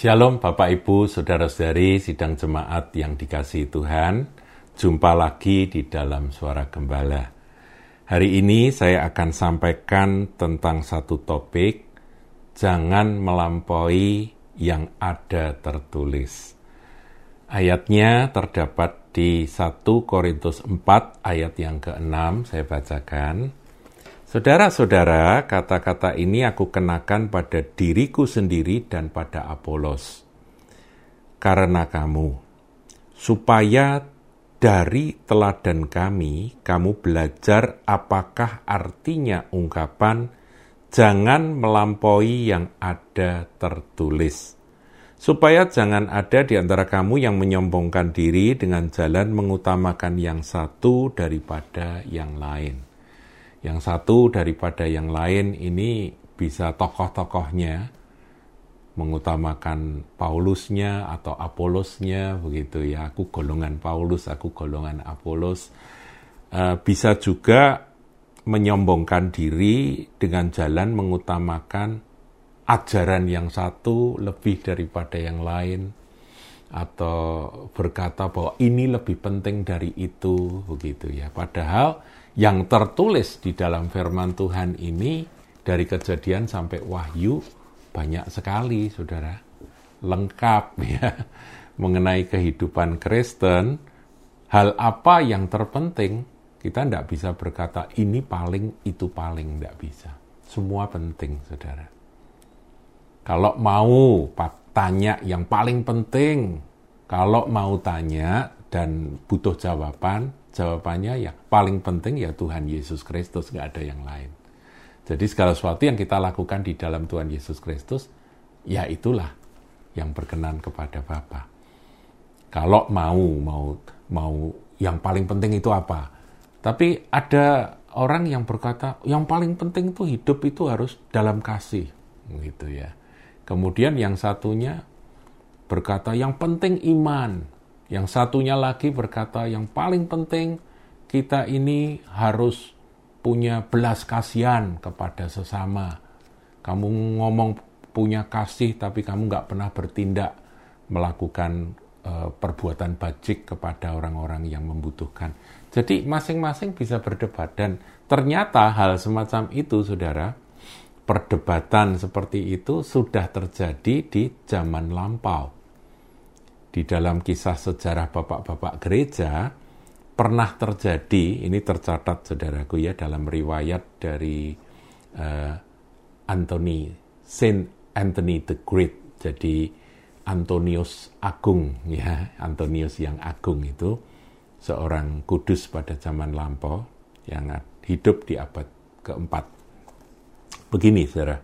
Shalom Bapak Ibu, Saudara-saudari, sidang jemaat yang dikasihi Tuhan. Jumpa lagi di dalam Suara Gembala. Hari ini saya akan sampaikan tentang satu topik, jangan melampaui yang ada tertulis. Ayatnya terdapat di 1 Korintus 4 ayat yang ke-6, saya bacakan. Saudara-saudara, kata-kata ini aku kenakan pada diriku sendiri dan pada Apolos. Karena kamu, supaya dari teladan kami, kamu belajar apakah artinya ungkapan jangan melampaui yang ada tertulis. Supaya jangan ada di antara kamu yang menyombongkan diri dengan jalan mengutamakan yang satu daripada yang lain yang satu daripada yang lain ini bisa tokoh-tokohnya mengutamakan Paulusnya atau Apolosnya begitu ya. Aku golongan Paulus aku golongan Apolos uh, bisa juga menyombongkan diri dengan jalan mengutamakan ajaran yang satu lebih daripada yang lain atau berkata bahwa ini lebih penting dari itu begitu ya. Padahal yang tertulis di dalam firman Tuhan ini dari kejadian sampai wahyu banyak sekali saudara. Lengkap ya mengenai kehidupan Kristen. Hal apa yang terpenting? Kita tidak bisa berkata ini paling itu paling. Tidak bisa. Semua penting saudara. Kalau mau tanya yang paling penting kalau mau tanya dan butuh jawaban Jawabannya ya paling penting ya Tuhan Yesus Kristus, nggak ada yang lain. Jadi segala sesuatu yang kita lakukan di dalam Tuhan Yesus Kristus, ya itulah yang berkenan kepada Bapa. Kalau mau mau mau yang paling penting itu apa? Tapi ada orang yang berkata yang paling penting itu hidup itu harus dalam kasih, gitu ya. Kemudian yang satunya berkata yang penting iman. Yang satunya lagi berkata yang paling penting kita ini harus punya belas kasihan kepada sesama. Kamu ngomong punya kasih tapi kamu nggak pernah bertindak melakukan uh, perbuatan bajik kepada orang-orang yang membutuhkan. Jadi masing-masing bisa berdebat dan ternyata hal semacam itu saudara, perdebatan seperti itu sudah terjadi di zaman lampau di dalam kisah sejarah bapak-bapak gereja pernah terjadi, ini tercatat saudaraku ya dalam riwayat dari uh, Anthony, Saint Anthony the Great, jadi Antonius Agung ya, Antonius yang agung itu seorang kudus pada zaman lampau yang hidup di abad keempat. Begini saudara,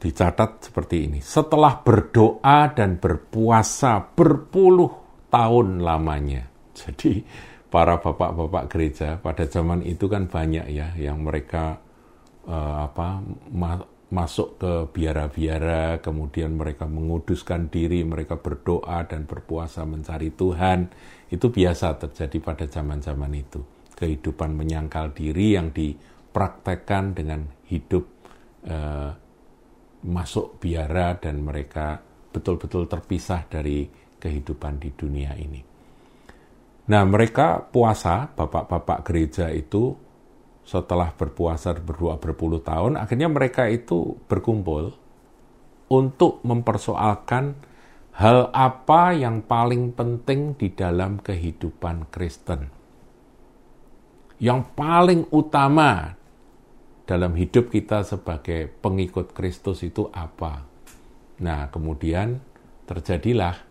dicatat seperti ini. Setelah berdoa dan berpuasa berpuluh tahun lamanya. Jadi para bapak-bapak gereja pada zaman itu kan banyak ya yang mereka uh, apa ma masuk ke biara-biara, kemudian mereka menguduskan diri, mereka berdoa dan berpuasa mencari Tuhan. Itu biasa terjadi pada zaman-zaman itu. Kehidupan menyangkal diri yang dipraktekkan dengan hidup uh, masuk biara dan mereka betul-betul terpisah dari kehidupan di dunia ini. Nah, mereka puasa, bapak-bapak gereja itu setelah berpuasa berdua berpuluh tahun, akhirnya mereka itu berkumpul untuk mempersoalkan hal apa yang paling penting di dalam kehidupan Kristen. Yang paling utama dalam hidup kita sebagai pengikut Kristus itu apa. Nah, kemudian terjadilah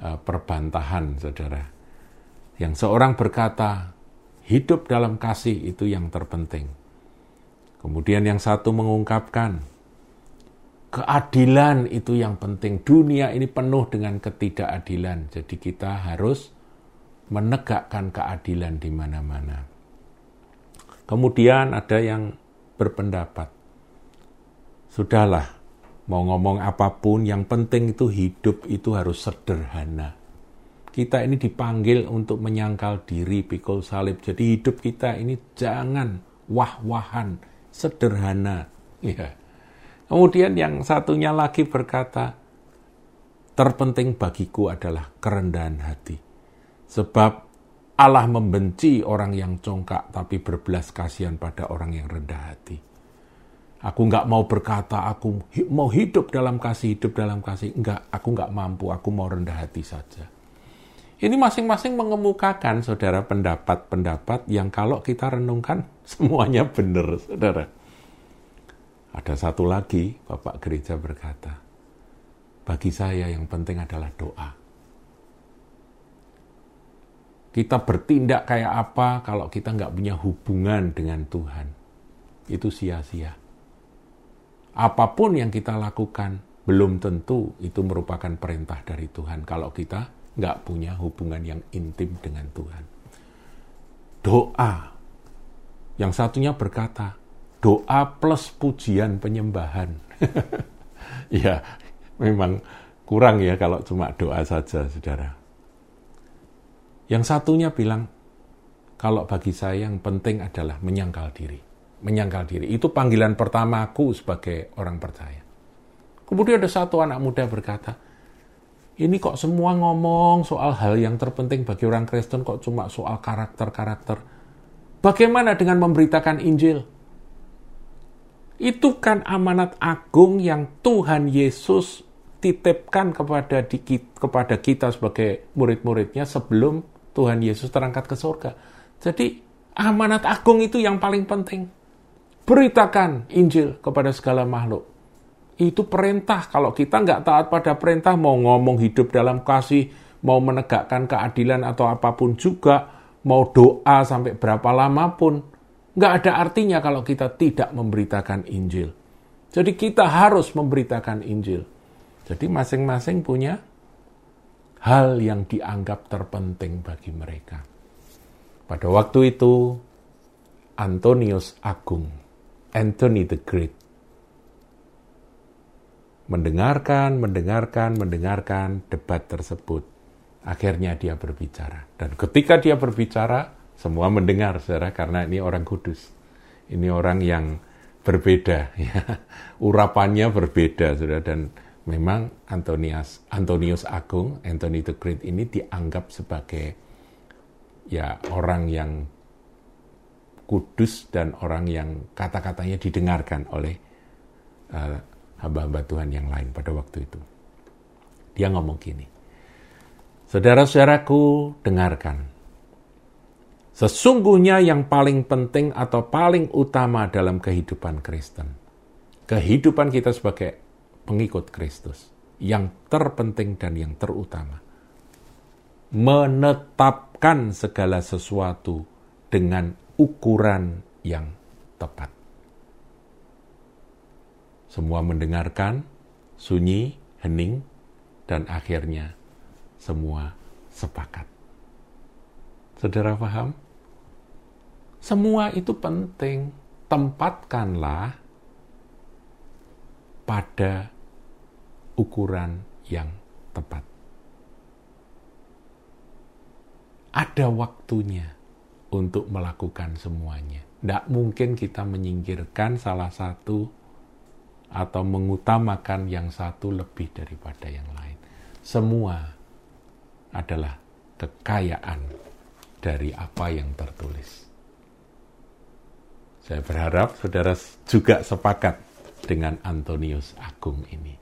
uh, perbantahan, saudara. Yang seorang berkata, hidup dalam kasih itu yang terpenting. Kemudian yang satu mengungkapkan, keadilan itu yang penting. Dunia ini penuh dengan ketidakadilan, jadi kita harus menegakkan keadilan di mana-mana. Kemudian ada yang berpendapat. Sudahlah, mau ngomong apa pun, yang penting itu hidup itu harus sederhana. Kita ini dipanggil untuk menyangkal diri pikul salib. Jadi hidup kita ini jangan wah-wahan, sederhana. Ya. Kemudian yang satunya lagi berkata, terpenting bagiku adalah kerendahan hati. Sebab Allah membenci orang yang congkak tapi berbelas kasihan pada orang yang rendah hati. Aku nggak mau berkata, aku mau hidup dalam kasih, hidup dalam kasih. Enggak, aku nggak mampu, aku mau rendah hati saja. Ini masing-masing mengemukakan, saudara, pendapat-pendapat yang kalau kita renungkan, semuanya benar, saudara. Ada satu lagi, Bapak Gereja berkata, bagi saya yang penting adalah doa. Kita bertindak kayak apa kalau kita nggak punya hubungan dengan Tuhan. Itu sia-sia. Apa pun yang kita lakukan, belum tentu itu merupakan perintah dari Tuhan kalau kita nggak punya hubungan yang intim dengan Tuhan. Doa. Yang satunya berkata, doa plus pujian penyembahan. ya, memang kurang ya kalau cuma doa saja, saudara. Yang satunya bilang, kalau bagi saya yang penting adalah menyangkal diri. Menyangkal diri. Itu panggilan pertama aku sebagai orang percaya. Kemudian ada satu anak muda berkata, ini kok semua ngomong soal hal yang terpenting bagi orang Kristen kok cuma soal karakter-karakter. Bagaimana dengan memberitakan Injil? Itu kan amanat agung yang Tuhan Yesus titipkan kepada kita sebagai murid-muridnya sebelum Tuhan Yesus terangkat ke surga. Jadi amanat agung itu yang paling penting. Beritakan Injil kepada segala makhluk. Itu perintah. Kalau kita nggak taat pada perintah, mau ngomong hidup dalam kasih, mau menegakkan keadilan atau apa pun juga, mau doa sampai berapa lama pun, Nggak ada artinya kalau kita tidak memberitakan Injil. Jadi kita harus memberitakan Injil. Jadi masing-masing punya hal yang dianggap terpenting bagi mereka. Pada waktu itu, Antonius Agung, Anthony the Great, mendengarkan, mendengarkan, mendengarkan debat tersebut. Akhirnya dia berbicara. Dan ketika dia berbicara, semua mendengar, saudara, karena ini orang kudus. Ini orang yang berbeda, ya. urapannya berbeda, saudara, dan memang Antonius, Antonius Agung, Anthony the Great ini dianggap sebagai ya orang yang kudus dan orang yang kata-katanya didengarkan oleh uh, hamba-hamba Tuhan yang lain pada waktu itu. Dia ngomong gini, Saudara-saudaraku, dengarkan. Sesungguhnya yang paling penting atau paling utama dalam kehidupan Kristen, kehidupan kita sebagai pengikut Kristus, yang terpenting dan yang terutama, menetapkan segala sesuatu dengan ukuran yang tepat. Semua mendengarkan, sunyi, hening, dan akhirnya semua sepakat. Saudara paham? Semua itu penting. Tempatkanlah pada ukuran yang tepat. Ada waktunya untuk melakukan semuanya. Tidak mungkin kita menyingkirkan salah satu atau mengutamakan yang satu lebih daripada yang lain. Semua adalah kekayaan dari apa yang tertulis. Saya berharap saudara juga sepakat dengan Antonius Agung ini.